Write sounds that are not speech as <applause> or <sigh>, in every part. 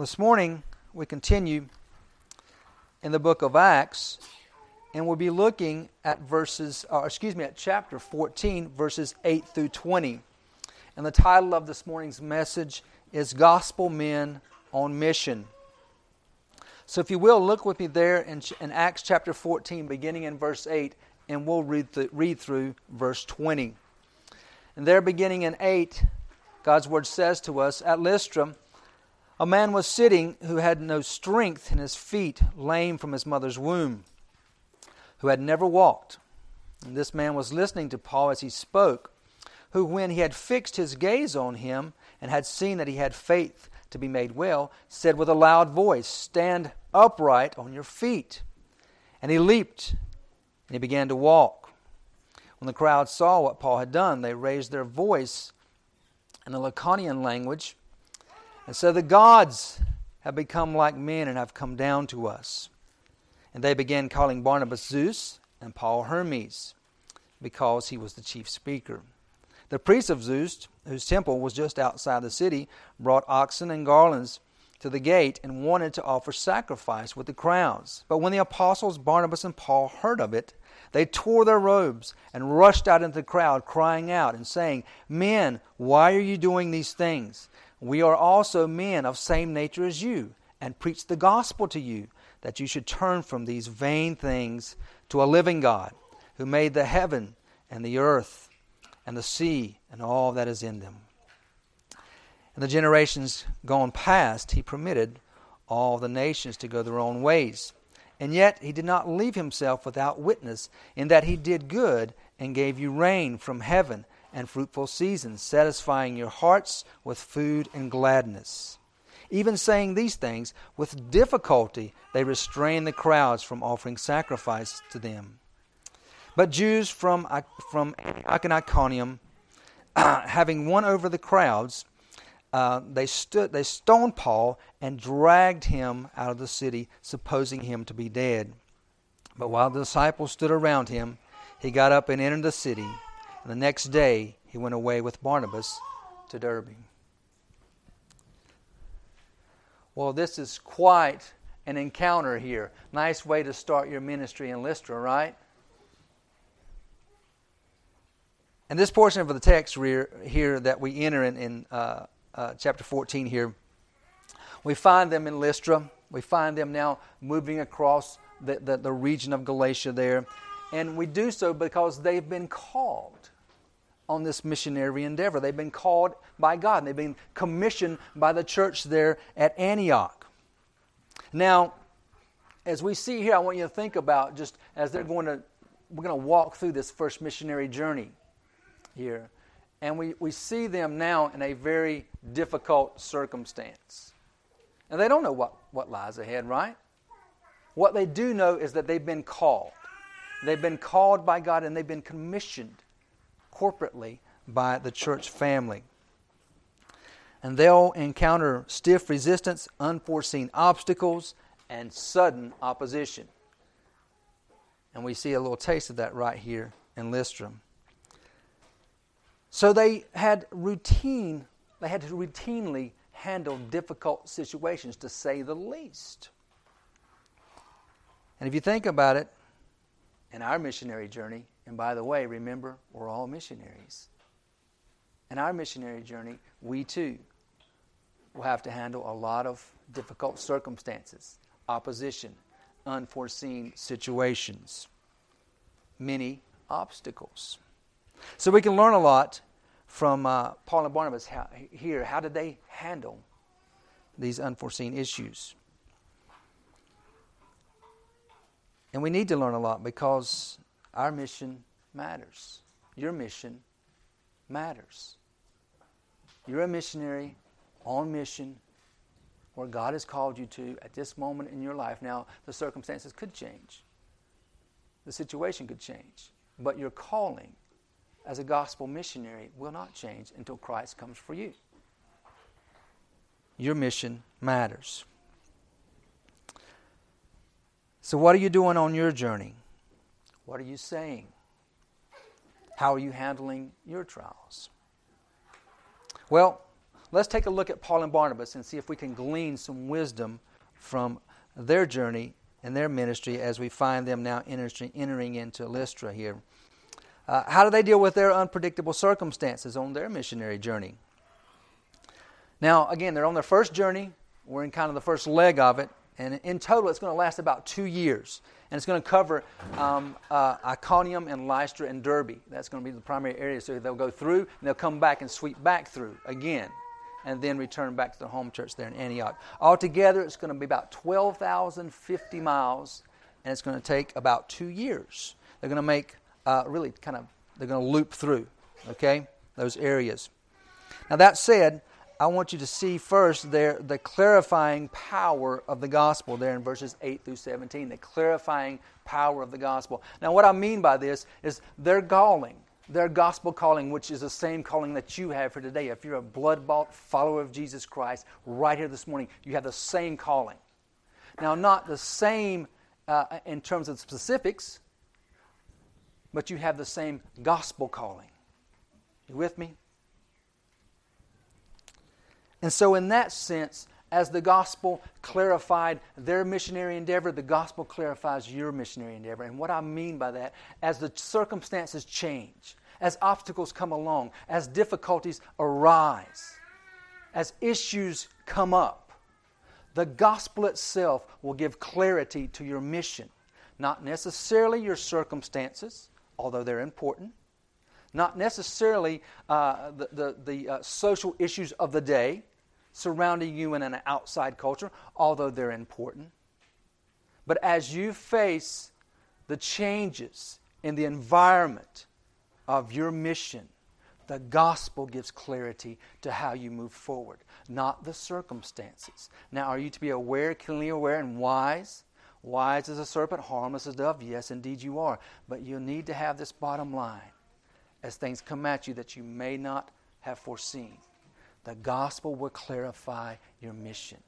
This morning we continue in the book of Acts, and we'll be looking at verses, or excuse me, at chapter 14, verses 8 through 20. And the title of this morning's message is Gospel Men on Mission. So, if you will, look with me there in, in Acts chapter 14, beginning in verse 8, and we'll read, th- read through verse 20. And there, beginning in 8, God's word says to us At Lystra, a man was sitting who had no strength in his feet, lame from his mother's womb, who had never walked. And this man was listening to Paul as he spoke, who, when he had fixed his gaze on him and had seen that he had faith to be made well, said with a loud voice, Stand upright on your feet. And he leaped and he began to walk. When the crowd saw what Paul had done, they raised their voice in the Lycaonian language and so the gods have become like men and have come down to us. And they began calling Barnabas Zeus and Paul Hermes because he was the chief speaker. The priest of Zeus, whose temple was just outside the city, brought oxen and garlands to the gate and wanted to offer sacrifice with the crowds. But when the apostles Barnabas and Paul heard of it, they tore their robes and rushed out into the crowd, crying out and saying, Men, why are you doing these things? We are also men of same nature as you, and preach the gospel to you, that you should turn from these vain things to a living God, who made the heaven and the earth and the sea and all that is in them. In the generations gone past, he permitted all the nations to go their own ways. And yet he did not leave himself without witness, in that he did good and gave you rain from heaven and fruitful seasons, satisfying your hearts with food and gladness. Even saying these things, with difficulty they restrain the crowds from offering sacrifice to them. But Jews from, from Iconium, uh, <clears throat> having won over the crowds, uh, they, stood, they stoned Paul and dragged him out of the city, supposing him to be dead. But while the disciples stood around him, he got up and entered the city. And the next day he went away with Barnabas to Derbe. Well, this is quite an encounter here. Nice way to start your ministry in Lystra, right? And this portion of the text here that we enter in, in uh, uh, chapter 14 here, we find them in Lystra. We find them now moving across the, the, the region of Galatia there. And we do so because they've been called on this missionary endeavor. They've been called by God, and they've been commissioned by the church there at Antioch. Now, as we see here, I want you to think about just as they're going to, we're going to walk through this first missionary journey here. And we, we see them now in a very difficult circumstance. And they don't know what, what lies ahead, right? What they do know is that they've been called. They've been called by God and they've been commissioned corporately by the church family. And they'll encounter stiff resistance, unforeseen obstacles, and sudden opposition. And we see a little taste of that right here in Lystra. So they had routine, they had to routinely handle difficult situations, to say the least. And if you think about it, in our missionary journey, and by the way, remember, we're all missionaries. In our missionary journey, we too will have to handle a lot of difficult circumstances, opposition, unforeseen situations, many obstacles. So we can learn a lot from uh, Paul and Barnabas how, here. How did they handle these unforeseen issues? And we need to learn a lot because our mission matters. Your mission matters. You're a missionary on mission where God has called you to at this moment in your life. Now, the circumstances could change, the situation could change, but your calling as a gospel missionary will not change until Christ comes for you. Your mission matters. So, what are you doing on your journey? What are you saying? How are you handling your trials? Well, let's take a look at Paul and Barnabas and see if we can glean some wisdom from their journey and their ministry as we find them now entering into Lystra here. Uh, how do they deal with their unpredictable circumstances on their missionary journey? Now, again, they're on their first journey. We're in kind of the first leg of it. And in total, it's going to last about two years. And it's going to cover um, uh, Iconium and Lystra and Derbe. That's going to be the primary areas. So they'll go through and they'll come back and sweep back through again and then return back to the home church there in Antioch. Altogether, it's going to be about 12,050 miles, and it's going to take about two years. They're going to make uh, really kind of, they're going to loop through, okay, those areas. Now, that said, I want you to see first there the clarifying power of the gospel there in verses 8 through 17, the clarifying power of the gospel. Now, what I mean by this is their calling, their gospel calling, which is the same calling that you have for today. If you're a blood bought follower of Jesus Christ, right here this morning, you have the same calling. Now, not the same uh, in terms of specifics, but you have the same gospel calling. You with me? And so, in that sense, as the gospel clarified their missionary endeavor, the gospel clarifies your missionary endeavor. And what I mean by that, as the circumstances change, as obstacles come along, as difficulties arise, as issues come up, the gospel itself will give clarity to your mission. Not necessarily your circumstances, although they're important. Not necessarily uh, the, the, the uh, social issues of the day surrounding you in an outside culture, although they're important. But as you face the changes in the environment of your mission, the gospel gives clarity to how you move forward, not the circumstances. Now, are you to be aware, keenly aware, and wise? Wise as a serpent, harmless as a dove? Yes, indeed you are. But you need to have this bottom line as things come at you that you may not have foreseen. The gospel will clarify your mission.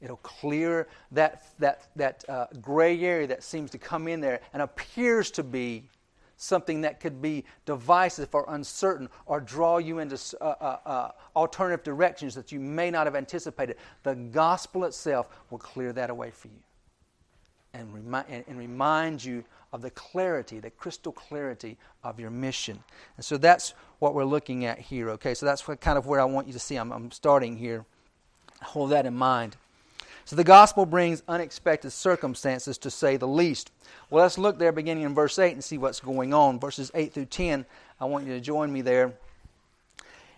It'll clear that, that, that uh, gray area that seems to come in there and appears to be something that could be divisive or uncertain or draw you into uh, uh, uh, alternative directions that you may not have anticipated. The gospel itself will clear that away for you and, remi- and, and remind you of the clarity, the crystal clarity of your mission. And so that's what we're looking at here, okay? So that's what, kind of where I want you to see. I'm, I'm starting here. Hold that in mind. So the gospel brings unexpected circumstances, to say the least. Well, let's look there beginning in verse 8 and see what's going on. Verses 8 through 10, I want you to join me there.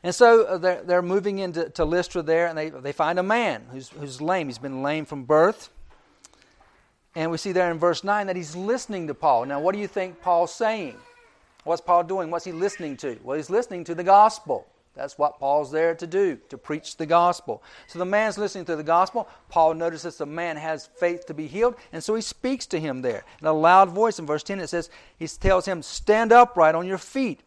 And so uh, they're, they're moving into to Lystra there, and they, they find a man who's, who's lame. He's been lame from birth. And we see there in verse 9 that he's listening to Paul. Now, what do you think Paul's saying? What's Paul doing? What's he listening to? Well, he's listening to the gospel. That's what Paul's there to do, to preach the gospel. So the man's listening to the gospel. Paul notices the man has faith to be healed, and so he speaks to him there. In a loud voice, in verse 10, it says, he tells him, Stand upright on your feet.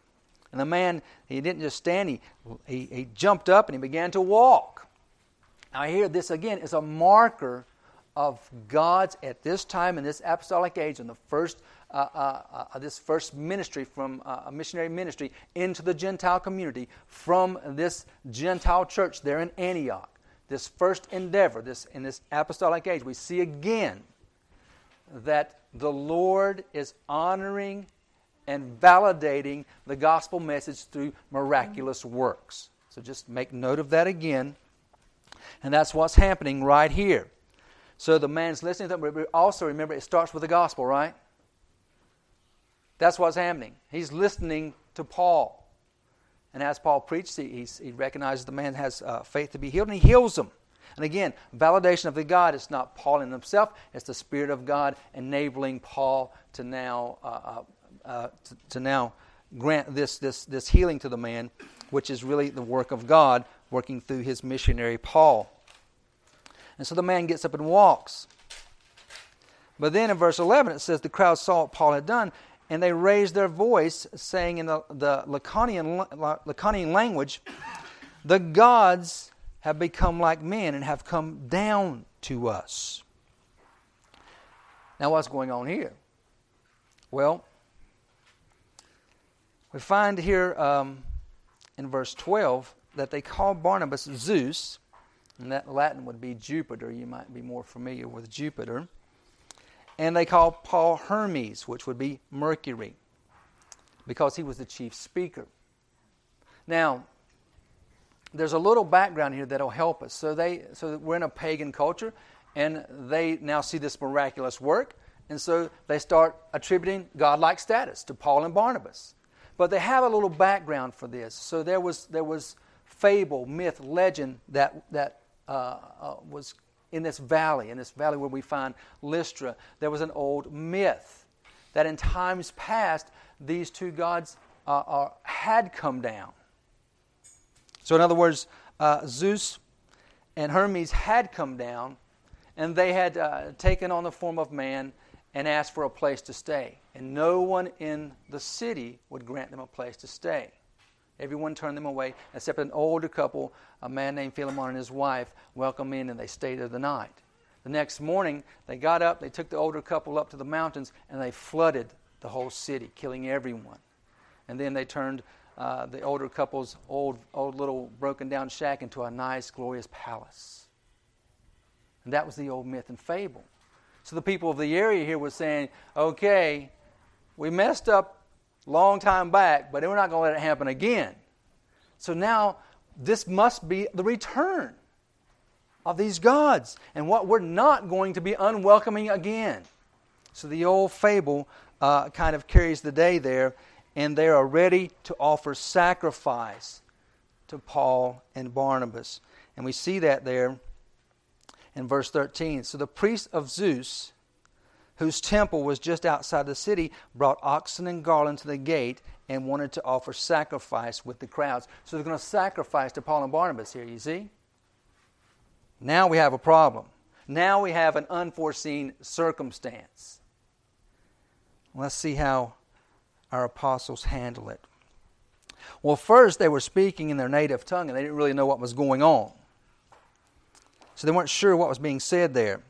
And the man, he didn't just stand, he, he, he jumped up and he began to walk. Now, here, this again is a marker of God's, at this time in this apostolic age, in the first, uh, uh, uh, this first ministry from uh, a missionary ministry into the Gentile community from this Gentile church there in Antioch. This first endeavor, this in this apostolic age, we see again that the Lord is honoring and validating the gospel message through miraculous works. So just make note of that again. And that's what's happening right here. So the man's listening to them, but also remember it starts with the gospel, right? That's what's happening. He's listening to Paul. And as Paul preached, he, he recognizes the man has uh, faith to be healed, and he heals him. And again, validation of the God, it's not Paul in himself, it's the Spirit of God enabling Paul to now, uh, uh, uh, to, to now grant this, this, this healing to the man, which is really the work of God working through his missionary Paul. And so the man gets up and walks. But then in verse 11 it says the crowd saw what Paul had done, and they raised their voice, saying in the, the language, The gods have become like men and have come down to us. Now, what's going on here? Well, we find here um, in verse 12 that they call Barnabas Zeus, and that Latin would be Jupiter. You might be more familiar with Jupiter. And they called Paul Hermes, which would be Mercury, because he was the chief speaker. Now, there's a little background here that'll help us. So they so we're in a pagan culture and they now see this miraculous work and so they start attributing godlike status to Paul and Barnabas. But they have a little background for this. So there was there was fable, myth, legend that that was in this valley, in this valley where we find Lystra. There was an old myth that in times past these two gods uh, are, had come down so, in other words, uh, Zeus and Hermes had come down, and they had uh, taken on the form of man and asked for a place to stay. And no one in the city would grant them a place to stay. Everyone turned them away, except an older couple, a man named Philemon and his wife, welcomed in, and they stayed there the night. The next morning, they got up, they took the older couple up to the mountains, and they flooded the whole city, killing everyone. And then they turned uh, the older couple's old, old little broken down shack into a nice, glorious palace. And that was the old myth and fable. So the people of the area here were saying, okay, we messed up long time back, but we're not going to let it happen again. So now this must be the return of these gods and what we're not going to be unwelcoming again. So the old fable uh, kind of carries the day there and they are ready to offer sacrifice to Paul and Barnabas. And we see that there in verse 13. So the priest of Zeus, whose temple was just outside the city, brought oxen and garland to the gate and wanted to offer sacrifice with the crowds. So they're going to sacrifice to Paul and Barnabas here, you see? Now we have a problem. Now we have an unforeseen circumstance. Let's see how our apostles handle it? Well, first, they were speaking in their native tongue and they didn't really know what was going on. So they weren't sure what was being said there.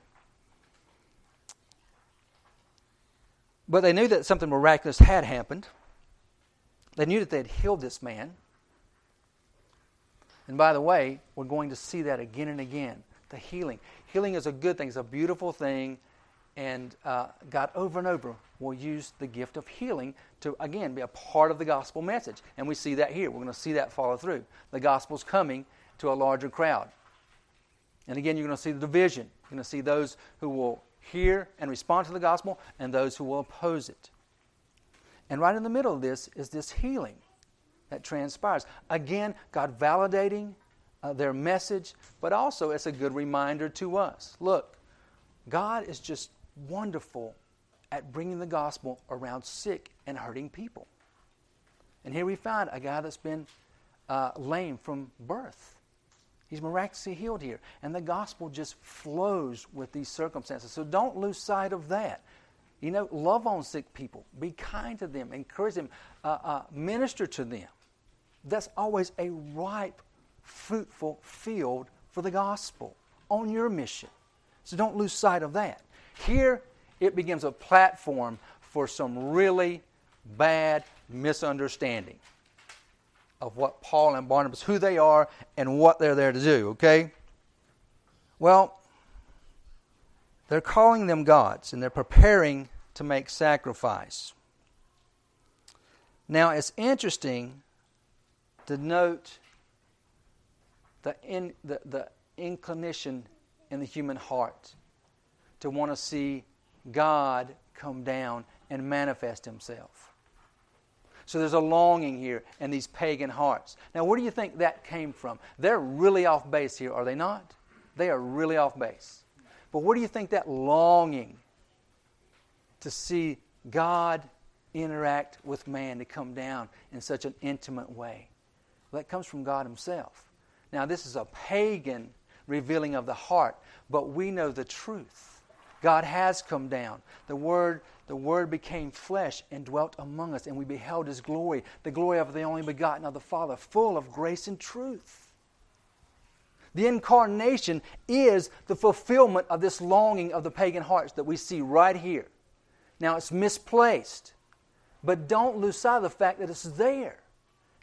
But they knew that something miraculous had happened. They knew that they had healed this man. And by the way, we're going to see that again and again. The healing. Healing is a good thing, it's a beautiful thing. And uh, God over and over will use the gift of healing to, again, be a part of the gospel message. And we see that here. We're going to see that follow through. The gospel's coming to a larger crowd. And again, you're going to see the division. You're going to see those who will hear and respond to the gospel and those who will oppose it. And right in the middle of this is this healing that transpires. Again, God validating uh, their message, but also it's a good reminder to us. Look, God is just wonderful at bringing the gospel around sick and hurting people. And here we find a guy that's been uh, lame from birth. He's miraculously healed here. And the gospel just flows with these circumstances. So don't lose sight of that. You know, love on sick people, be kind to them, encourage them, uh, uh, minister to them. That's always a ripe, fruitful field for the gospel on your mission. So don't lose sight of that. Here, it becomes a platform for some really bad misunderstanding of what Paul and Barnabas, who they are, and what they're there to do, okay? Well, they're calling them gods and they're preparing to make sacrifice. Now, it's interesting to note the, in, the, the inclination in the human heart to want to see God come down and manifest himself. So there's a longing here in these pagan hearts. Now, where do you think that came from? They're really off base here, are they not? They are really off base. But where do you think that longing to see God interact with man, to come down in such an intimate way? Well, that comes from God Himself. Now, this is a pagan revealing of the heart, but we know the truth. God has come down. The Word, the Word became flesh and dwelt among us, and we beheld His glory, the glory of the only begotten of the Father, full of grace and truth. The incarnation is the fulfillment of this longing of the pagan hearts that we see right here. Now, it's misplaced, but don't lose sight of the fact that it's there.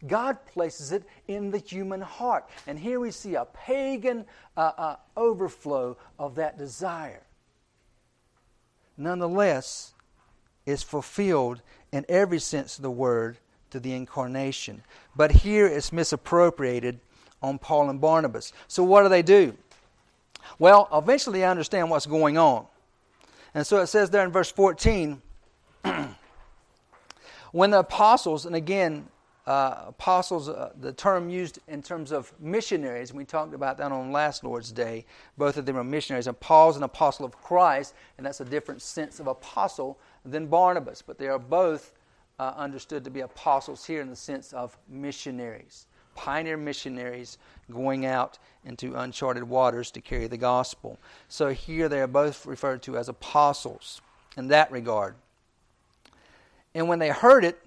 God places it in the human heart. And here we see a pagan uh, uh, overflow of that desire. Nonetheless, is fulfilled in every sense of the word to the incarnation. But here it's misappropriated on Paul and Barnabas. So what do they do? Well, eventually I understand what's going on. And so it says there in verse 14 <clears throat> when the apostles, and again, uh, apostles, uh, the term used in terms of missionaries, we talked about that on last Lord's Day. Both of them are missionaries. And Paul's an apostle of Christ, and that's a different sense of apostle than Barnabas. But they are both uh, understood to be apostles here in the sense of missionaries, pioneer missionaries going out into uncharted waters to carry the gospel. So here they are both referred to as apostles in that regard. And when they heard it,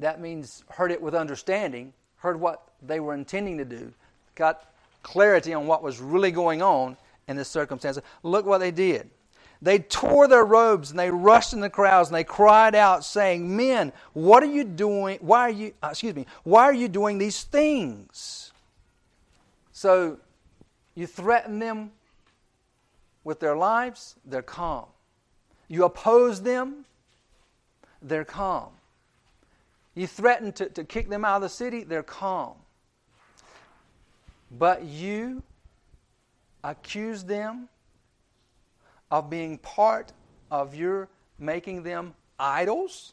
that means heard it with understanding, heard what they were intending to do, got clarity on what was really going on in this circumstance. Look what they did. They tore their robes and they rushed in the crowds and they cried out, saying, Men, what are you doing? Why are you, uh, excuse me, why are you doing these things? So you threaten them with their lives, they're calm. You oppose them, they're calm. You threaten to, to kick them out of the city, they're calm. But you accuse them of being part of your making them idols,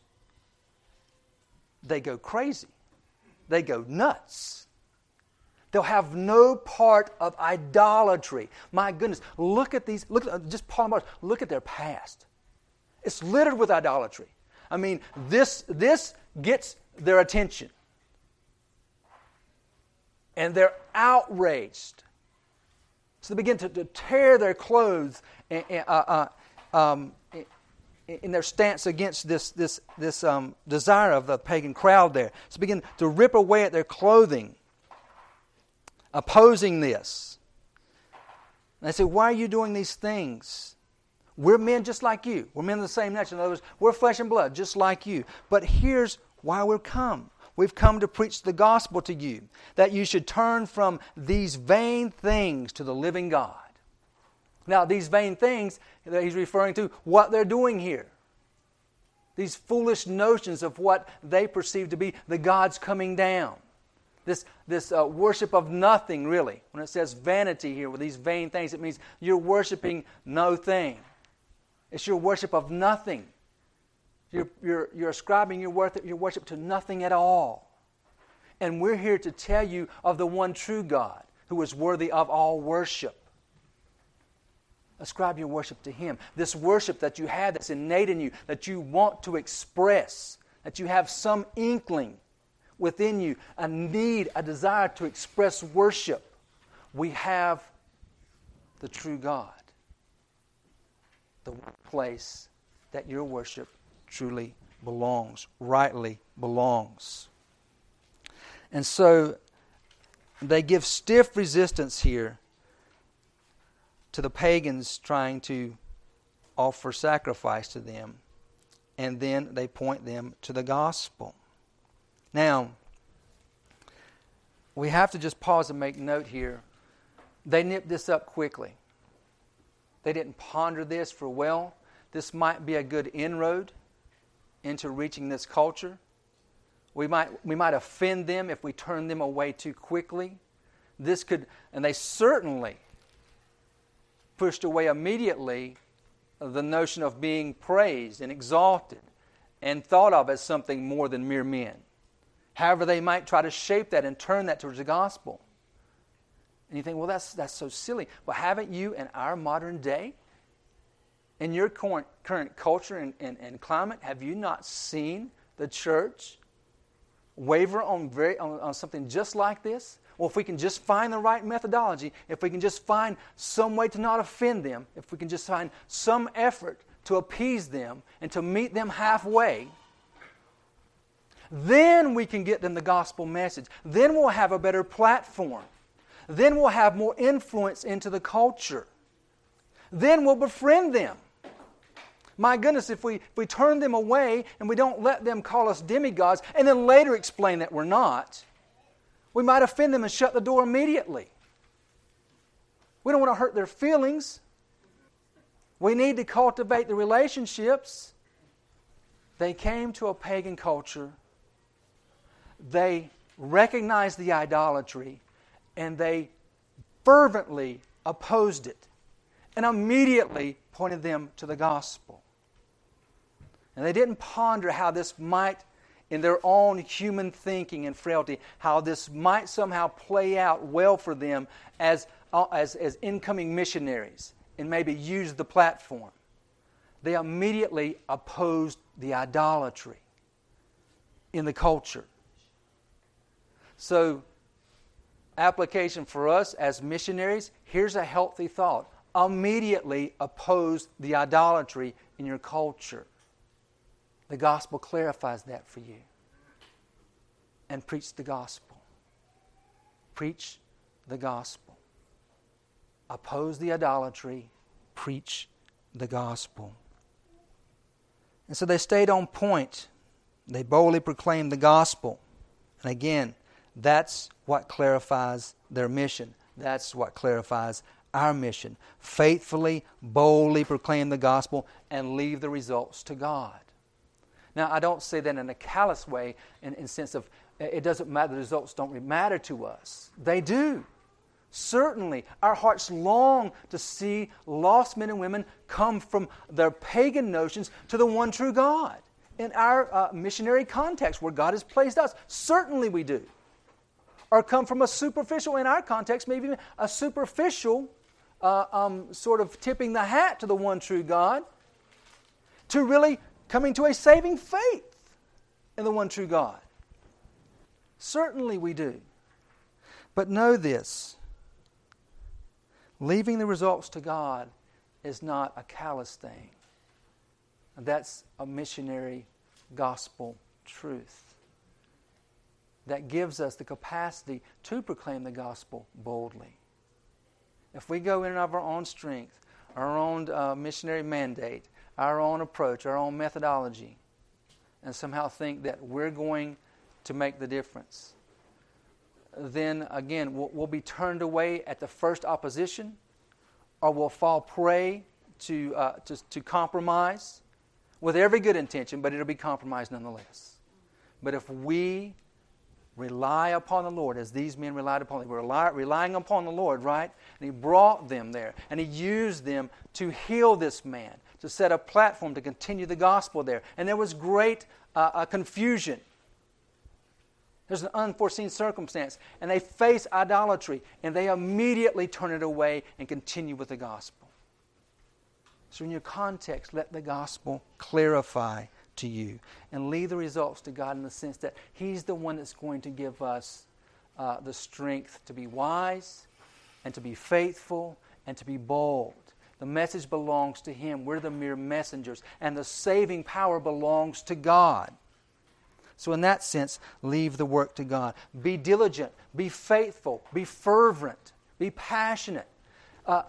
they go crazy. They go nuts. They'll have no part of idolatry. My goodness, look at these, look at just Paul and look at their past. It's littered with idolatry. I mean, this, this gets their attention. And they're outraged. So they begin to, to tear their clothes and, uh, uh, um, in their stance against this, this, this um, desire of the pagan crowd there. So begin to rip away at their clothing, opposing this. And they say, Why are you doing these things? We're men just like you. We're men of the same nature. In other words, we're flesh and blood just like you. But here's why we've come. We've come to preach the gospel to you that you should turn from these vain things to the living God. Now, these vain things that he's referring to, what they're doing here. These foolish notions of what they perceive to be the gods coming down. This, this uh, worship of nothing, really. When it says vanity here with these vain things, it means you're worshiping no thing. It's your worship of nothing. You're, you're, you're ascribing your, worth, your worship to nothing at all. And we're here to tell you of the one true God who is worthy of all worship. Ascribe your worship to Him. This worship that you have that's innate in you, that you want to express, that you have some inkling within you, a need, a desire to express worship. We have the true God the place that your worship truly belongs, rightly belongs. And so they give stiff resistance here to the pagans trying to offer sacrifice to them. And then they point them to the gospel. Now, we have to just pause and make note here. They nip this up quickly. They didn't ponder this for well. This might be a good inroad into reaching this culture. We might, we might offend them if we turn them away too quickly. This could, and they certainly pushed away immediately the notion of being praised and exalted and thought of as something more than mere men. However, they might try to shape that and turn that towards the gospel. And you think, well, that's, that's so silly. Well, haven't you in our modern day, in your current, current culture and, and, and climate, have you not seen the church waver on, very, on, on something just like this? Well, if we can just find the right methodology, if we can just find some way to not offend them, if we can just find some effort to appease them and to meet them halfway, then we can get them the gospel message. Then we'll have a better platform. Then we'll have more influence into the culture. Then we'll befriend them. My goodness, if we, if we turn them away and we don't let them call us demigods and then later explain that we're not, we might offend them and shut the door immediately. We don't want to hurt their feelings. We need to cultivate the relationships. They came to a pagan culture. They recognized the idolatry and they fervently opposed it and immediately pointed them to the gospel. And they didn't ponder how this might, in their own human thinking and frailty, how this might somehow play out well for them as, uh, as, as incoming missionaries and maybe use the platform. They immediately opposed the idolatry in the culture. So, application for us as missionaries here's a healthy thought. Immediately oppose the idolatry in your culture. The gospel clarifies that for you. And preach the gospel. Preach the gospel. Oppose the idolatry. Preach the gospel. And so they stayed on point. They boldly proclaimed the gospel. And again, that's what clarifies their mission. That's what clarifies our mission. Faithfully, boldly proclaim the gospel and leave the results to God. Now, I don't say that in a callous way, in, in sense of it doesn't matter, the results don't matter to us. They do. Certainly, our hearts long to see lost men and women come from their pagan notions to the one true God. In our uh, missionary context, where God has placed us, certainly we do or come from a superficial, in our context, maybe a superficial uh, um, sort of tipping the hat to the one true God, to really coming to a saving faith in the one true God. Certainly we do. But know this leaving the results to God is not a callous thing. That's a missionary gospel truth that gives us the capacity to proclaim the gospel boldly. If we go in of our own strength, our own uh, missionary mandate, our own approach, our own methodology, and somehow think that we're going to make the difference, then again, we'll, we'll be turned away at the first opposition, or we'll fall prey to, uh, to, to compromise with every good intention, but it'll be compromised nonetheless. But if we rely upon the Lord as these men relied upon. They were rely, relying upon the Lord, right? And He brought them there. And He used them to heal this man, to set a platform to continue the gospel there. And there was great uh, uh, confusion. There's an unforeseen circumstance. And they face idolatry. And they immediately turn it away and continue with the gospel. So, in your context, let the gospel clarify to you and leave the results to God in the sense that He's the one that's going to give us uh, the strength to be wise and to be faithful and to be bold. The message belongs to Him. We're the mere messengers, and the saving power belongs to God. So, in that sense, leave the work to God. Be diligent, be faithful, be fervent, be passionate. Uh,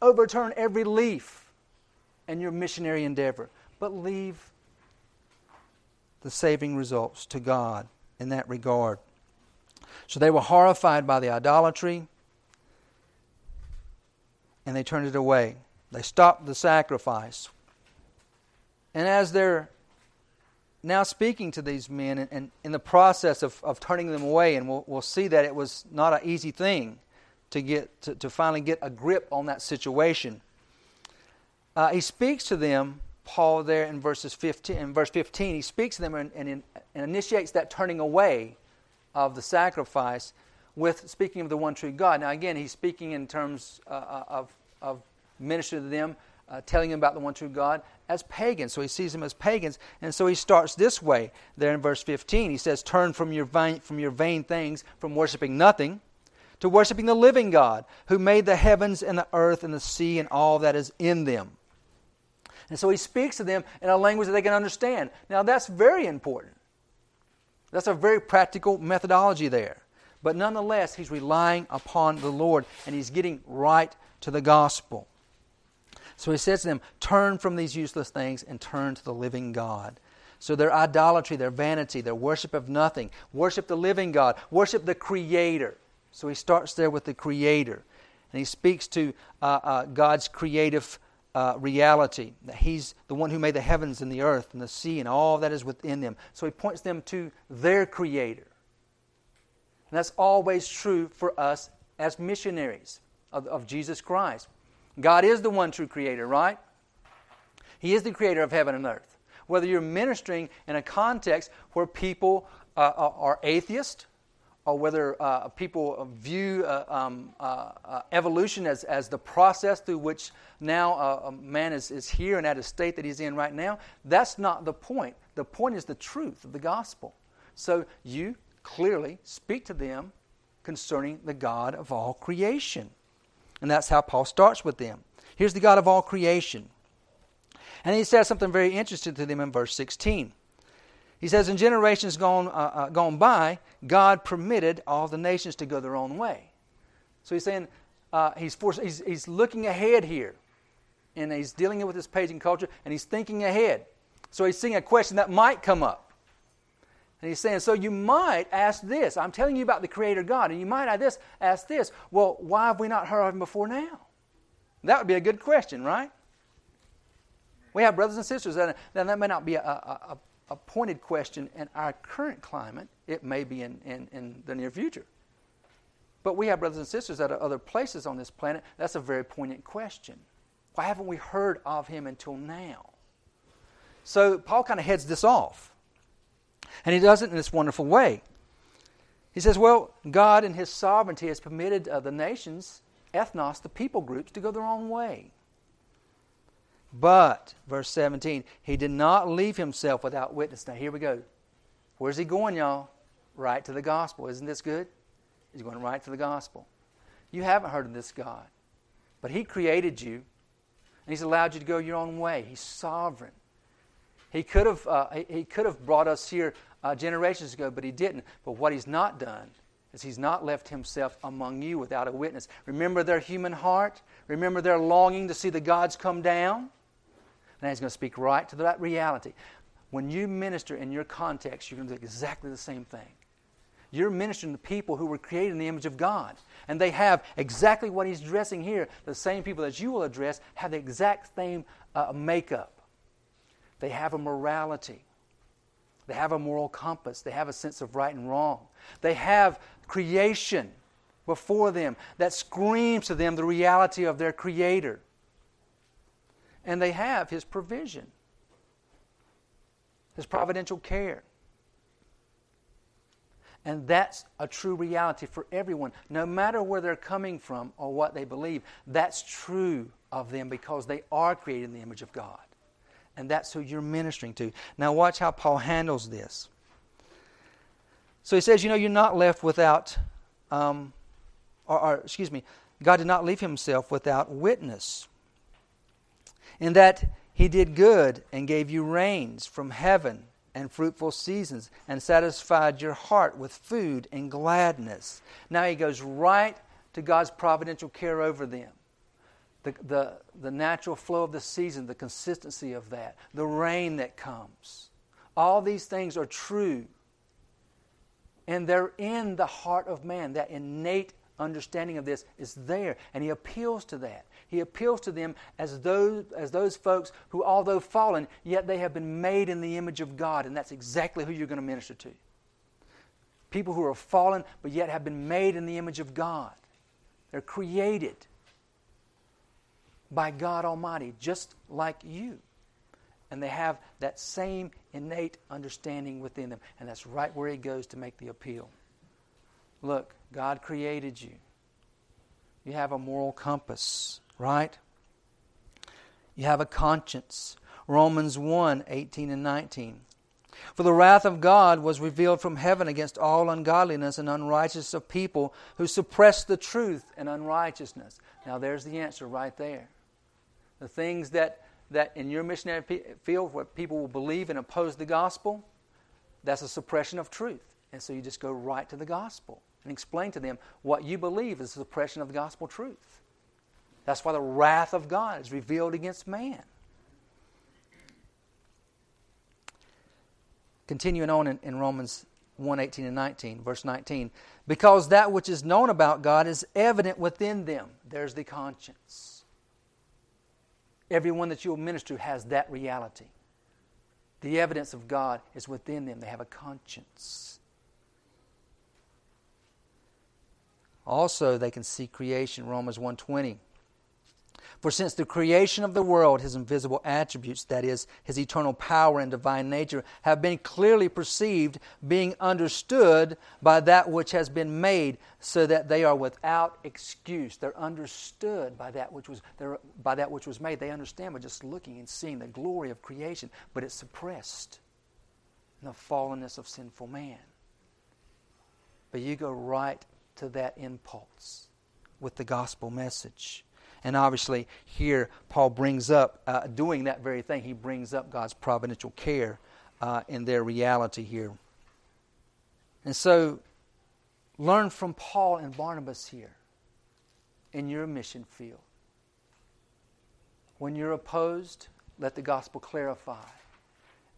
overturn every leaf in your missionary endeavor, but leave the saving results to God in that regard. So they were horrified by the idolatry and they turned it away. They stopped the sacrifice. And as they're now speaking to these men and, and in the process of, of turning them away, and we'll, we'll see that it was not an easy thing to, get, to, to finally get a grip on that situation. Uh, he speaks to them Paul there in verses 15, in verse 15, he speaks to them and, and, and, initiates that turning away of the sacrifice with speaking of the one true God. Now, again, he's speaking in terms uh, uh of, of ministering to them, uh, telling them about the one true God as pagans. So he sees them as pagans. And so he starts this way there in verse 15. He says, Turn from your vain, from your vain things, from worshiping nothing, to worshiping the living God, who made the heavens and the earth and the sea and all that is in them and so he speaks to them in a language that they can understand. Now, that's very important. That's a very practical methodology there. But nonetheless, he's relying upon the Lord and he's getting right to the gospel. So he says to them, Turn from these useless things and turn to the living God. So their idolatry, their vanity, their worship of nothing, worship the living God, worship the Creator. So he starts there with the Creator. And he speaks to uh, uh, God's creative uh, reality, that He's the one who made the heavens and the earth and the sea and all that is within them. So He points them to their Creator. And that's always true for us as missionaries of, of Jesus Christ. God is the one true Creator, right? He is the Creator of heaven and earth. Whether you're ministering in a context where people uh, are atheists, or whether uh, people view uh, um, uh, uh, evolution as, as the process through which now uh, man is, is here and at a state that he's in right now, that's not the point. The point is the truth of the gospel. So you clearly speak to them concerning the God of all creation. And that's how Paul starts with them. Here's the God of all creation. And he says something very interesting to them in verse 16. He says, In generations gone, uh, uh, gone by, God permitted all the nations to go their own way. So he's saying, uh, he's, he's, he's looking ahead here. And he's dealing with this pagan culture, and he's thinking ahead. So he's seeing a question that might come up. And he's saying, so you might ask this. I'm telling you about the Creator God, and you might ask this, ask this. Well, why have we not heard of him before now? That would be a good question, right? We have brothers and sisters, and that may not be a, a, a pointed question in our current climate. It may be in, in, in the near future. But we have brothers and sisters at other places on this planet. That's a very poignant question. Why haven't we heard of him until now? So Paul kind of heads this off. And he does it in this wonderful way. He says, Well, God in his sovereignty has permitted uh, the nations, ethnos, the people groups, to go their own way. But, verse 17, he did not leave himself without witness. Now, here we go. Where's he going, y'all? Right to the gospel. Isn't this good? He's going right to the gospel. You haven't heard of this God, but he created you, and he's allowed you to go your own way. He's sovereign. He could have, uh, he could have brought us here uh, generations ago, but he didn't. But what he's not done is he's not left himself among you without a witness. Remember their human heart? Remember their longing to see the gods come down? Now he's going to speak right to that reality. When you minister in your context, you're going to do exactly the same thing. You're ministering to people who were created in the image of God. And they have exactly what he's addressing here. The same people that you will address have the exact same uh, makeup. They have a morality. They have a moral compass. They have a sense of right and wrong. They have creation before them that screams to them the reality of their Creator and they have His provision, His providential care. And that's a true reality for everyone, no matter where they're coming from or what they believe. That's true of them because they are created in the image of God. And that's who you're ministering to. Now, watch how Paul handles this. So he says, you know, you're not left without, um, or, or excuse me, God did not leave himself without witness in that he did good and gave you rains from heaven and fruitful seasons and satisfied your heart with food and gladness. Now he goes right to God's providential care over them. The, the, the natural flow of the season, the consistency of that, the rain that comes. All these things are true. And they're in the heart of man. That innate understanding of this is there. And he appeals to that. He appeals to them as those, as those folks who, although fallen, yet they have been made in the image of God. And that's exactly who you're going to minister to. People who are fallen, but yet have been made in the image of God. They're created by God Almighty, just like you. And they have that same innate understanding within them. And that's right where he goes to make the appeal. Look, God created you. You have a moral compass right? You have a conscience. Romans 1 18 and 19. For the wrath of God was revealed from heaven against all ungodliness and unrighteousness of people who suppress the truth and unrighteousness. Now, there's the answer right there. The things that, that in your missionary field where people will believe and oppose the gospel, that's a suppression of truth. And so you just go right to the gospel and explain to them what you believe is the suppression of the gospel truth. That's why the wrath of God is revealed against man. Continuing on in, in Romans 1 18 and 19, verse 19. Because that which is known about God is evident within them. There's the conscience. Everyone that you will minister to has that reality. The evidence of God is within them. They have a conscience. Also, they can see creation, Romans 120. For since the creation of the world, his invisible attributes, that is, his eternal power and divine nature, have been clearly perceived, being understood by that which has been made, so that they are without excuse. They're understood by that which was, by that which was made. They understand by just looking and seeing the glory of creation, but it's suppressed in the fallenness of sinful man. But you go right to that impulse with the gospel message. And obviously, here Paul brings up, uh, doing that very thing, he brings up God's providential care uh, in their reality here. And so, learn from Paul and Barnabas here in your mission field. When you're opposed, let the gospel clarify.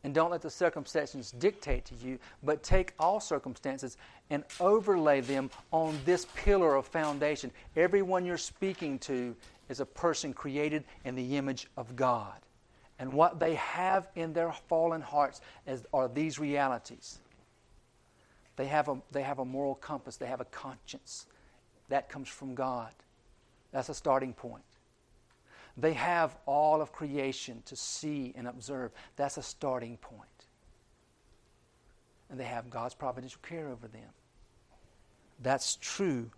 And don't let the circumstances dictate to you, but take all circumstances and overlay them on this pillar of foundation. Everyone you're speaking to is a person created in the image of God. And what they have in their fallen hearts is, are these realities. They have, a, they have a moral compass, they have a conscience. That comes from God. That's a starting point. They have all of creation to see and observe. That's a starting point. And they have God's providential care over them. That's true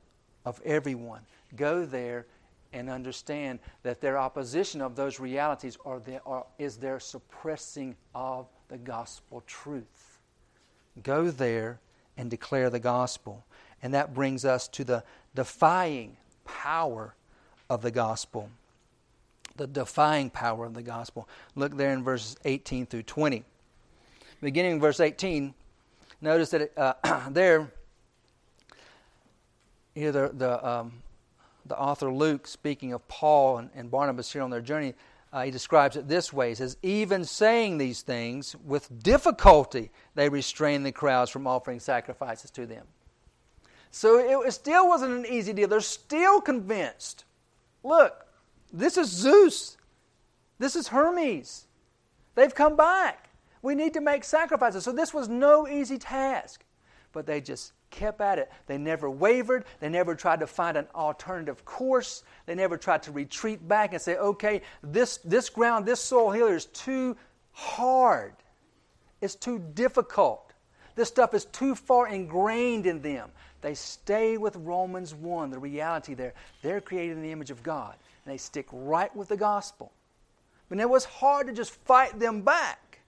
of everyone. Go there and understand that their opposition of those realities are their, are, is their suppressing of the gospel truth. Go there and declare the gospel. And that brings us to the defying power of the gospel. The defying power of the gospel. Look there in verses 18 through 20. Beginning in verse 18, notice that it, uh, <clears throat> there, here the, the um, the author Luke, speaking of Paul and, and Barnabas here on their journey, uh, he describes it this way. He says, Even saying these things, with difficulty they restrained the crowds from offering sacrifices to them. So it, it still wasn't an easy deal. They're still convinced. Look, this is Zeus. This is Hermes. They've come back. We need to make sacrifices. So this was no easy task. But they just kept at it. They never wavered. They never tried to find an alternative course. They never tried to retreat back and say, okay, this, this ground, this soil here is too hard. It's too difficult. This stuff is too far ingrained in them. They stay with Romans 1, the reality there. They're created in the image of God, and they stick right with the gospel. But it was hard to just fight them back.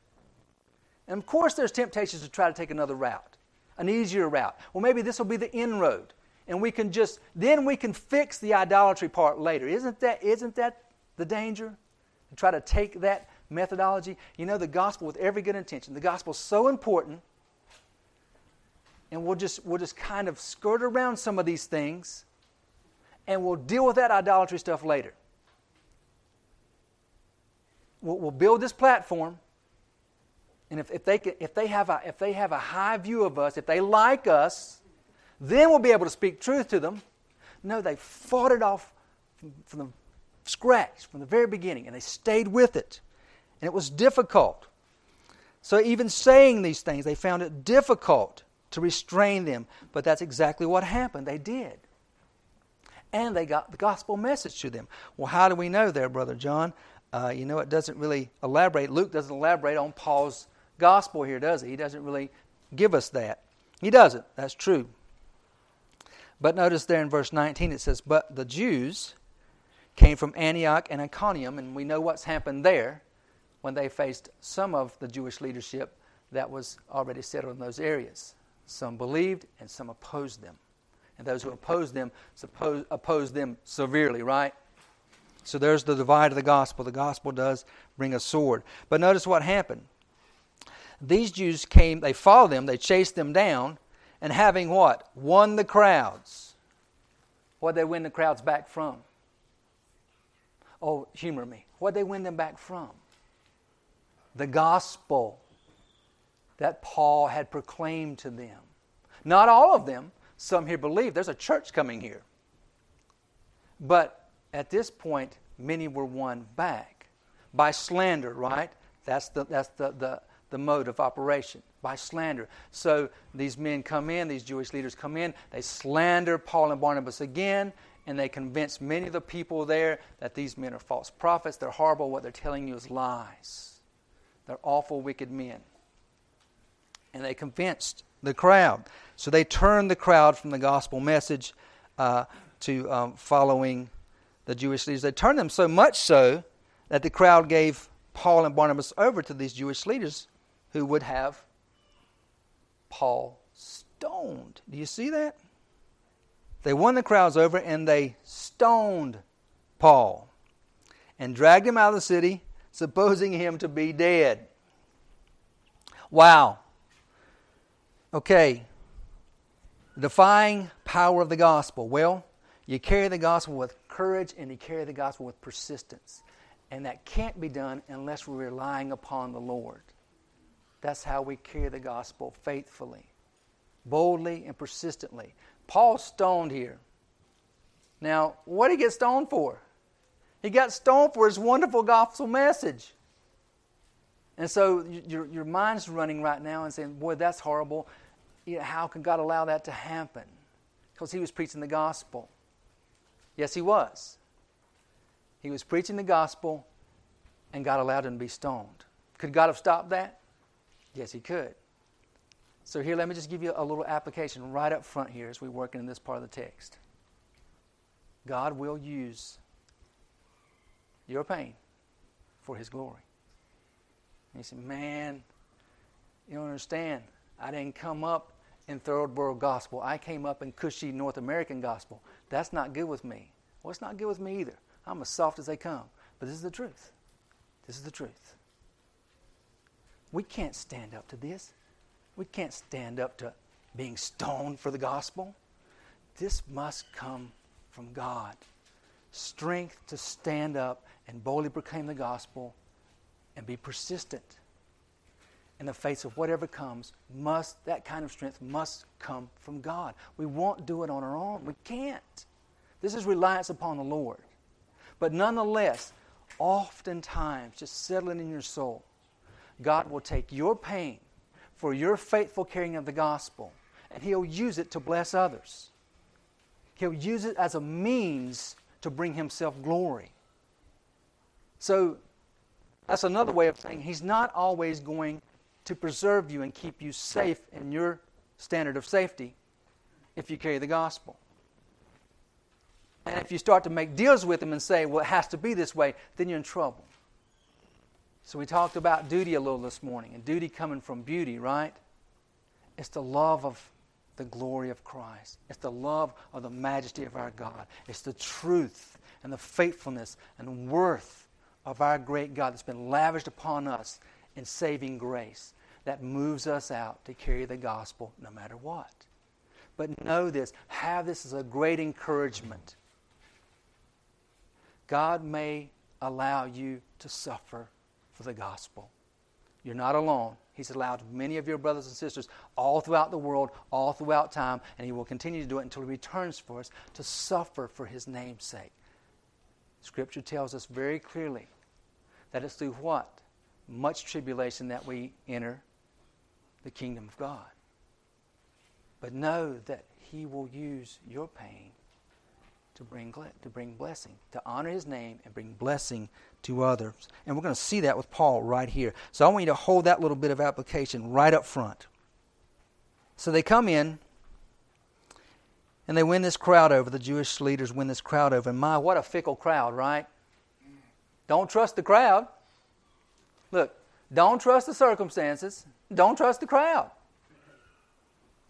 And of course, there's temptations to try to take another route an easier route. Well, maybe this will be the inroad. And we can just, then we can fix the idolatry part later. Isn't that, isn't that the danger? To try to take that methodology. You know, the gospel with every good intention. The gospel is so important. And we'll just, we'll just kind of skirt around some of these things and we'll deal with that idolatry stuff later. We'll, we'll build this platform and if, if, they, if, they have a, if they have a high view of us, if they like us, then we'll be able to speak truth to them. No, they fought it off from, from the scratch, from the very beginning, and they stayed with it. And it was difficult. So, even saying these things, they found it difficult to restrain them. But that's exactly what happened. They did. And they got the gospel message to them. Well, how do we know there, Brother John? Uh, you know, it doesn't really elaborate. Luke doesn't elaborate on Paul's gospel here, does he? He doesn't really give us that. He doesn't. That's true. But notice there in verse 19 it says, But the Jews came from Antioch and Iconium, and we know what's happened there when they faced some of the Jewish leadership that was already settled in those areas. Some believed and some opposed them. And those who opposed them suppose, opposed them severely, right? So there's the divide of the gospel. The gospel does bring a sword. But notice what happened. These Jews came, they followed them, they chased them down, and having what? Won the crowds. What did they win the crowds back from? Oh, humor me. What'd they win them back from? The gospel that Paul had proclaimed to them. Not all of them. Some here believe there's a church coming here. But at this point, many were won back by slander, right? That's the, that's the, the, the mode of operation by slander. So these men come in, these Jewish leaders come in, they slander Paul and Barnabas again, and they convince many of the people there that these men are false prophets, they're horrible, what they're telling you is lies. They're awful, wicked men. And they convinced the crowd. So they turned the crowd from the gospel message uh, to um, following the Jewish leaders. They turned them so much so that the crowd gave Paul and Barnabas over to these Jewish leaders who would have Paul stoned. Do you see that? They won the crowds over and they stoned Paul and dragged him out of the city, supposing him to be dead. Wow. Okay. Defying power of the gospel. Well, you carry the gospel with courage and you carry the gospel with persistence. And that can't be done unless we're relying upon the Lord. That's how we carry the gospel faithfully, boldly, and persistently. Paul stoned here. Now, what did he get stoned for? He got stoned for his wonderful gospel message. And so your, your mind's running right now and saying, Boy, that's horrible. how can God allow that to happen? Because he was preaching the gospel. Yes, he was. He was preaching the gospel, and God allowed him to be stoned. Could God have stopped that? Yes, he could. So, here, let me just give you a little application right up front here as we work in this part of the text. God will use your pain for his glory. And you say, Man, you don't understand. I didn't come up in third world gospel. I came up in cushy North American gospel. That's not good with me. Well, it's not good with me either. I'm as soft as they come. But this is the truth. This is the truth. We can't stand up to this. We can't stand up to being stoned for the gospel. This must come from God. Strength to stand up and boldly proclaim the gospel and be persistent in the face of whatever comes must that kind of strength must come from God. We won't do it on our own. We can't. This is reliance upon the Lord. But nonetheless, oftentimes, just settling in your soul, God will take your pain for your faithful carrying of the gospel and He'll use it to bless others. He'll use it as a means to bring Himself glory. So, that's another way of saying He's not always going to preserve you and keep you safe in your standard of safety if you carry the gospel. And if you start to make deals with Him and say, well, it has to be this way, then you're in trouble. So we talked about duty a little this morning, and duty coming from beauty, right? It's the love of the glory of Christ. It's the love of the majesty of our God. It's the truth and the faithfulness and worth of our great God that's been lavished upon us in saving grace that moves us out to carry the gospel no matter what. But know this, have this as a great encouragement. God may allow you to suffer for the gospel. You're not alone. He's allowed many of your brothers and sisters all throughout the world, all throughout time, and He will continue to do it until He returns for us to suffer for His name's sake. Scripture tells us very clearly that it's through what? Much tribulation that we enter the kingdom of God. But know that He will use your pain to bring, to bring blessing, to honor his name and bring blessing to others. And we're going to see that with Paul right here. So I want you to hold that little bit of application right up front. So they come in and they win this crowd over. The Jewish leaders win this crowd over. And my, what a fickle crowd, right? Don't trust the crowd. Look, don't trust the circumstances. Don't trust the crowd.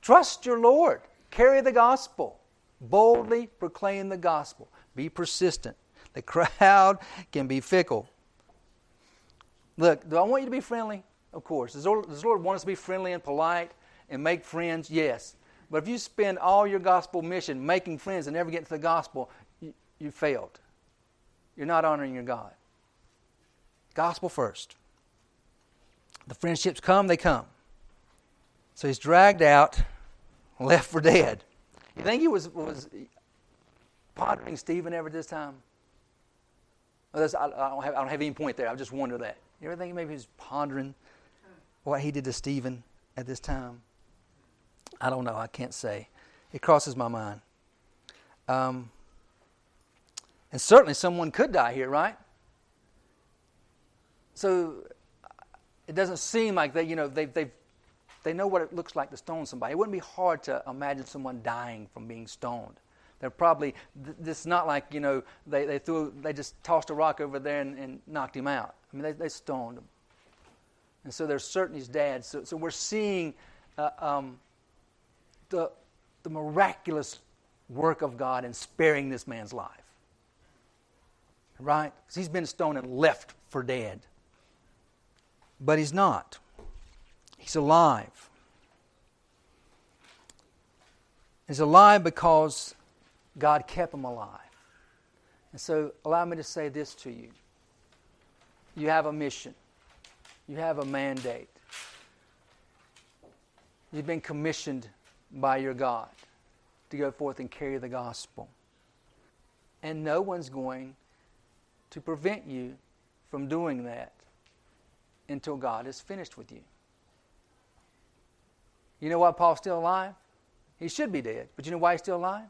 Trust your Lord. Carry the gospel. Boldly proclaim the gospel. Be persistent. The crowd can be fickle. Look, do I want you to be friendly? Of course. Does the Lord, want us to be friendly and polite and make friends? Yes. But if you spend all your gospel mission making friends and never get to the gospel, you, you failed. you're not honoring your God. Gospel first. The friendships come, they come. So he's dragged out, left for dead. You think he was, was pondering Stephen ever this time? I, don't have, I don't have any point there. I just wonder that. You ever think maybe he was pondering what he did to Stephen at this time? I don't know. I can't say. It crosses my mind. Um, and certainly someone could die here, right? So it doesn't seem like they, you know, they've, they've, they know what it looks like to stone somebody. It wouldn't be hard to imagine someone dying from being stoned. They're probably, this is not like, you know, they, they threw, they just tossed a rock over there and, and knocked him out. I mean, they, they stoned him. And so they're certain he's dead. So, so we're seeing uh, um, the, the miraculous work of God in sparing this man's life. Right? Because he's been stoned and left for dead. But he's not, he's alive. He's alive because God kept him alive. And so, allow me to say this to you you have a mission, you have a mandate. You've been commissioned by your God to go forth and carry the gospel. And no one's going to prevent you from doing that until God is finished with you. You know why Paul's still alive? He should be dead. But you know why he's still alive?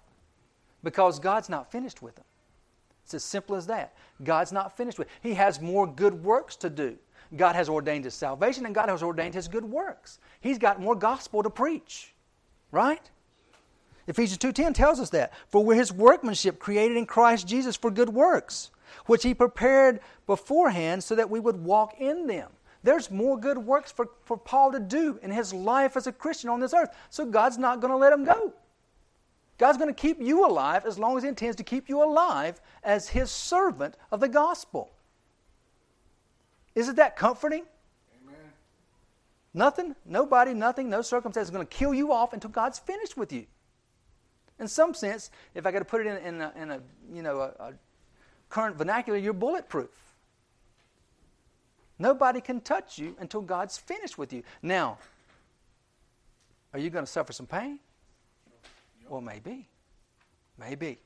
Because God's not finished with him. It's as simple as that. God's not finished with. Him. He has more good works to do. God has ordained his salvation and God has ordained his good works. He's got more gospel to preach. Right? Ephesians 2:10 tells us that. For we're his workmanship created in Christ Jesus for good works, which he prepared beforehand so that we would walk in them. There's more good works for, for Paul to do in his life as a Christian on this earth. So God's not going to let him go. God's going to keep you alive as long as He intends to keep you alive as His servant of the gospel. Isn't that comforting? Amen. Nothing, nobody, nothing, no circumstance is going to kill you off until God's finished with you. In some sense, if I got to put it in, in, a, in a, you know, a, a current vernacular, you're bulletproof. Nobody can touch you until God's finished with you. Now, are you going to suffer some pain? Well, maybe. Maybe.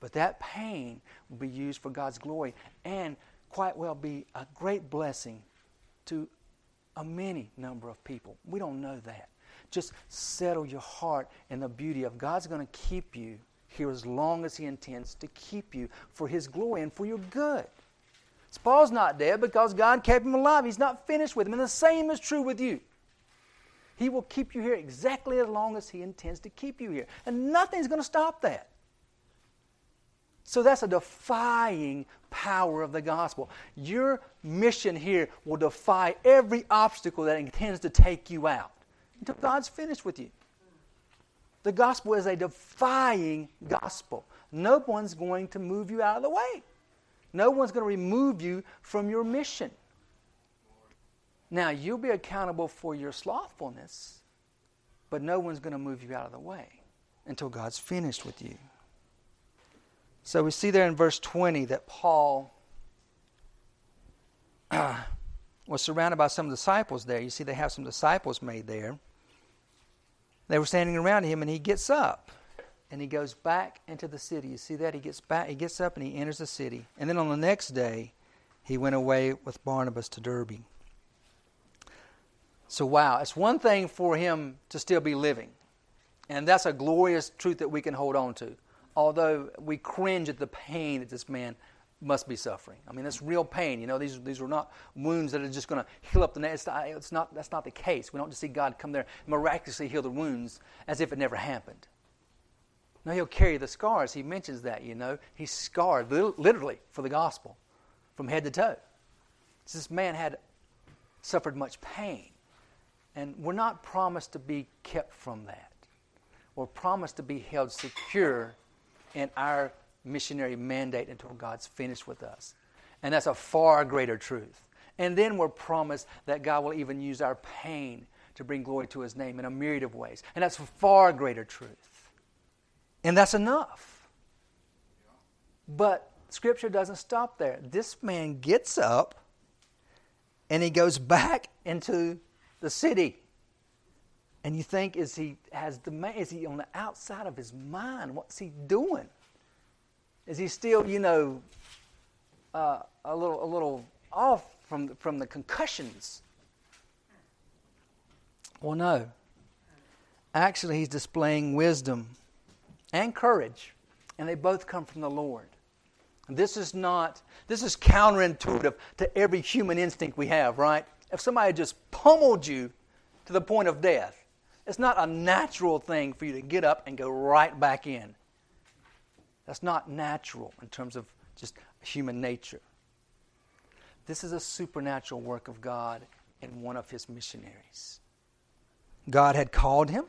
But that pain will be used for God's glory and quite well be a great blessing to a many number of people. We don't know that. Just settle your heart in the beauty of God's going to keep you here as long as He intends to keep you for His glory and for your good. Paul's not dead because God kept him alive. He's not finished with him. And the same is true with you. He will keep you here exactly as long as He intends to keep you here. And nothing's going to stop that. So that's a defying power of the gospel. Your mission here will defy every obstacle that intends to take you out until God's finished with you. The gospel is a defying gospel. No one's going to move you out of the way. No one's going to remove you from your mission. Now, you'll be accountable for your slothfulness, but no one's going to move you out of the way until God's finished with you. So we see there in verse 20 that Paul <clears throat> was surrounded by some disciples there. You see, they have some disciples made there. They were standing around him, and he gets up and he goes back into the city. You see that? He gets back, he gets up and he enters the city. And then on the next day, he went away with Barnabas to Derbe. So, wow, it's one thing for him to still be living. And that's a glorious truth that we can hold on to. Although we cringe at the pain that this man must be suffering. I mean, that's real pain. You know, these, these are not wounds that are just going to heal up the next. It's not, it's not, that's not the case. We don't just see God come there miraculously heal the wounds as if it never happened. No, he'll carry the scars. He mentions that, you know. He's scarred, literally, for the gospel, from head to toe. This man had suffered much pain. And we're not promised to be kept from that. We're promised to be held secure in our missionary mandate until God's finished with us. And that's a far greater truth. And then we're promised that God will even use our pain to bring glory to his name in a myriad of ways. And that's a far greater truth. And that's enough. But Scripture doesn't stop there. This man gets up and he goes back into the city. And you think, is he has the? Is he on the outside of his mind? What's he doing? Is he still, you know, uh, a little a little off from the, from the concussions? Well, no. Actually, he's displaying wisdom and courage, and they both come from the Lord. This is not, this is counterintuitive to every human instinct we have, right? If somebody just pummeled you to the point of death, it's not a natural thing for you to get up and go right back in. That's not natural in terms of just human nature. This is a supernatural work of God in one of his missionaries. God had called him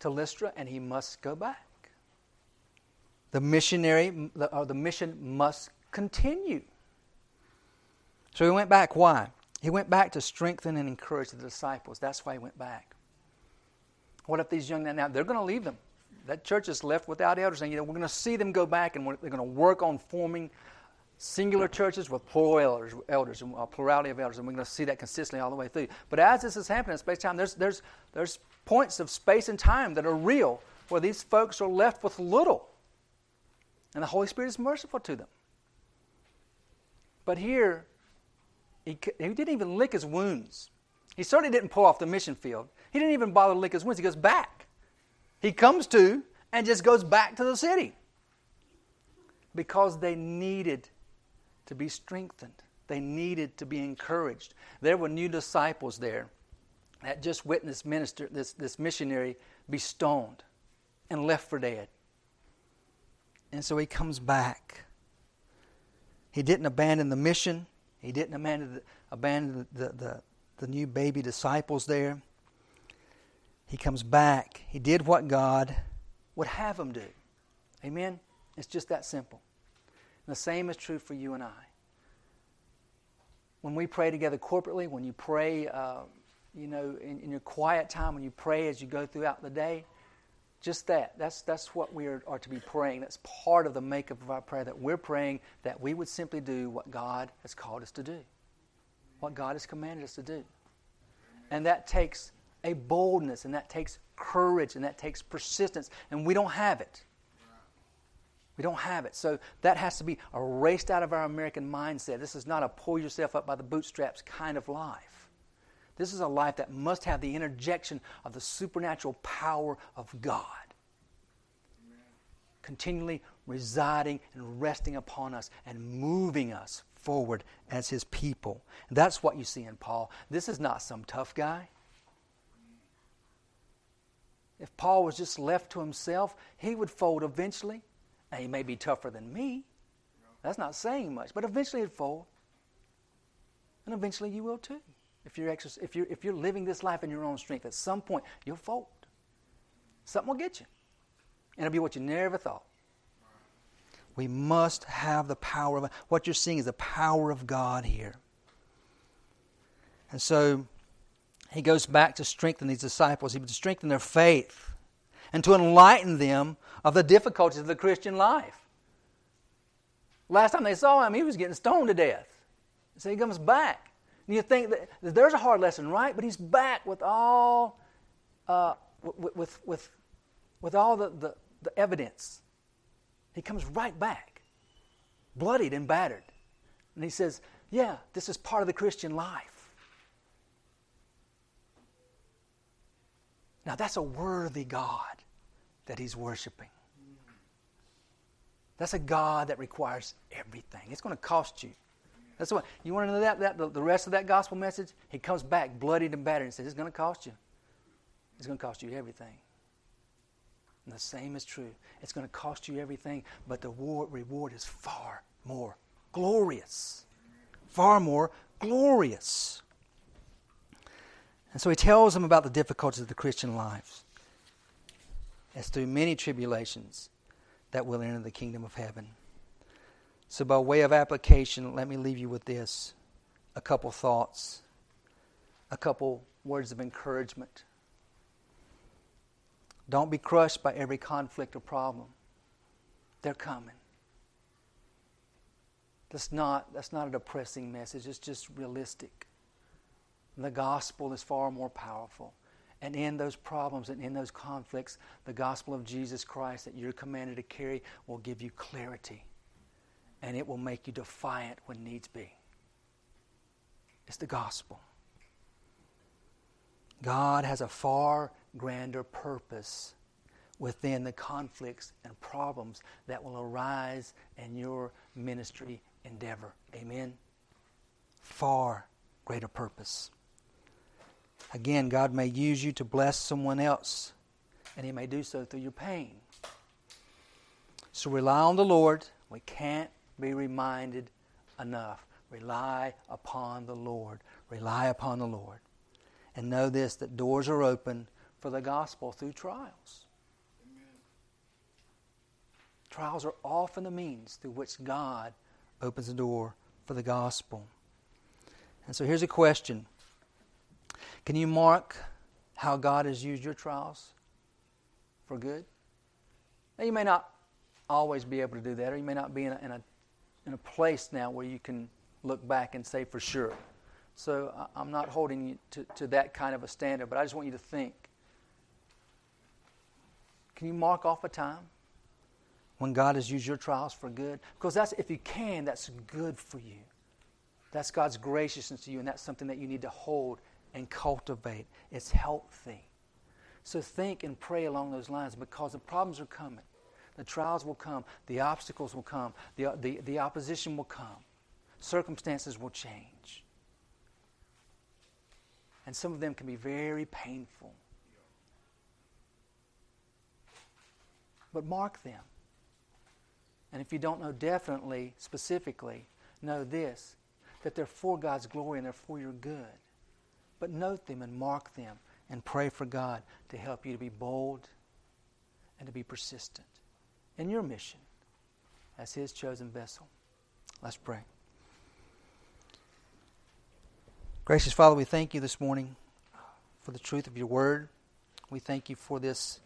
to Lystra, and he must go back. The missionary, or the mission must continue. So he went back. Why? He went back to strengthen and encourage the disciples. That's why he went back. What if these young men now they're going to leave them? That church is left without elders, and you know we're going to see them go back, and they're going to work on forming singular churches with plural elders, elders and a uh, plurality of elders, and we're going to see that consistently all the way through. But as this is happening in space time, there's, there's, there's points of space and time that are real where these folks are left with little. And the Holy Spirit is merciful to them. But here, he, he didn't even lick his wounds. He certainly didn't pull off the mission field. He didn't even bother to lick his wounds. He goes back. He comes to and just goes back to the city because they needed to be strengthened. They needed to be encouraged. There were new disciples there that just witnessed minister, this, this missionary be stoned and left for dead. And so he comes back. He didn't abandon the mission. He didn't abandon the, abandon the, the, the new baby disciples there. He comes back. He did what God would have him do. Amen? It's just that simple. And the same is true for you and I. When we pray together corporately, when you pray, uh, you know, in, in, your quiet time, when you pray as you go throughout the day, just that. That's, that's what we are, are to be praying. That's part of the makeup of our prayer that we're praying that we would simply do what God has called us to do, what God has commanded us to do. And that takes a boldness, and that takes courage, and that takes persistence, and we don't have it. We don't have it. So that has to be erased out of our American mindset. This is not a pull yourself up by the bootstraps kind of life. This is a life that must have the interjection of the supernatural power of God. Amen. Continually residing and resting upon us and moving us forward as His people. That's what you see in Paul. This is not some tough guy. If Paul was just left to himself, he would fold eventually. Now, he may be tougher than me. That's not saying much, but eventually it'll fold. And eventually you will too. If you're, if, you're, if you're living this life in your own strength, at some point you'll fold. Something will get you. And it'll be what you never thought. We must have the power of what you're seeing is the power of God here. And so he goes back to strengthen these disciples. He would strengthen their faith and to enlighten them of the difficulties of the Christian life. Last time they saw him, he was getting stoned to death. So he comes back. And you think that there's a hard lesson, right? But he's back with all, uh, with, with, with, all the, the, the evidence. He comes right back, bloodied and battered. And he says, Yeah, this is part of the Christian life. Now, that's a worthy God that he's worshiping. That's a God that requires everything. It's going to cost you. That's what you want to know that, that the, the rest of that gospel message. He comes back bloodied and battered and says, "It's going to cost you. It's going to cost you everything." And the same is true. It's going to cost you everything, but the reward is far more glorious. Far more glorious. And so he tells them about the difficulties of the Christian lives. It's through many tribulations that will enter the kingdom of heaven. So, by way of application, let me leave you with this a couple thoughts, a couple words of encouragement. Don't be crushed by every conflict or problem. They're coming. That's not, that's not a depressing message, it's just realistic. The gospel is far more powerful. And in those problems and in those conflicts, the gospel of Jesus Christ that you're commanded to carry will give you clarity. And it will make you defiant when needs be. It's the gospel. God has a far grander purpose within the conflicts and problems that will arise in your ministry endeavor. Amen? Far greater purpose. Again, God may use you to bless someone else, and He may do so through your pain. So rely on the Lord. We can't be reminded enough. Rely upon the Lord. Rely upon the Lord. And know this that doors are open for the gospel through trials. Trials are often the means through which God opens the door for the gospel. And so here's a question Can you mark how God has used your trials for good? Now, you may not always be able to do that, or you may not be in a, in a, in a place now where you can look back and say for sure. So I'm not holding you to, to that kind of a standard, but I just want you to think. Can you mark off a time when God has used your trials for good? Because that's, if you can, that's good for you. That's God's graciousness to you, and that's something that you need to hold and cultivate. It's healthy. So think and pray along those lines because the problems are coming. The trials will come. The obstacles will come. The, the, the opposition will come. Circumstances will change. And some of them can be very painful. But mark them. And if you don't know definitely, specifically, know this that they're for God's glory and they're for your good. But note them and mark them and pray for God to help you to be bold and to be persistent in your mission as His chosen vessel. Let's pray. Gracious Father, we thank you this morning for the truth of your word. We thank you for this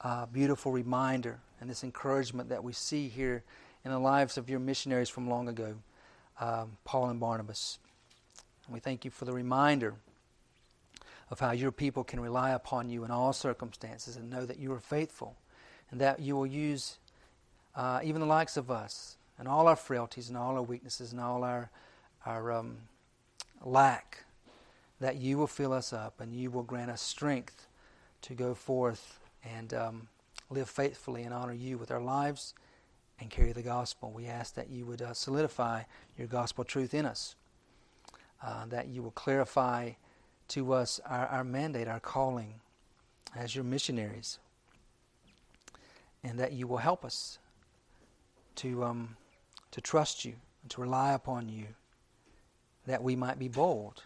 uh, beautiful reminder and this encouragement that we see here in the lives of your missionaries from long ago, um, Paul and Barnabas. And we thank you for the reminder of how your people can rely upon you in all circumstances and know that you are faithful and that you will use uh, even the likes of us and all our frailties and all our weaknesses and all our, our um, lack, that you will fill us up and you will grant us strength to go forth and um, live faithfully and honor you with our lives and carry the gospel. We ask that you would uh, solidify your gospel truth in us, uh, that you will clarify to us our, our mandate, our calling as your missionaries, and that you will help us to, um, to trust you and to rely upon you, that we might be bold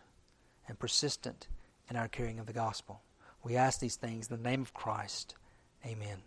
and persistent in our carrying of the gospel. We ask these things in the name of Christ. Amen.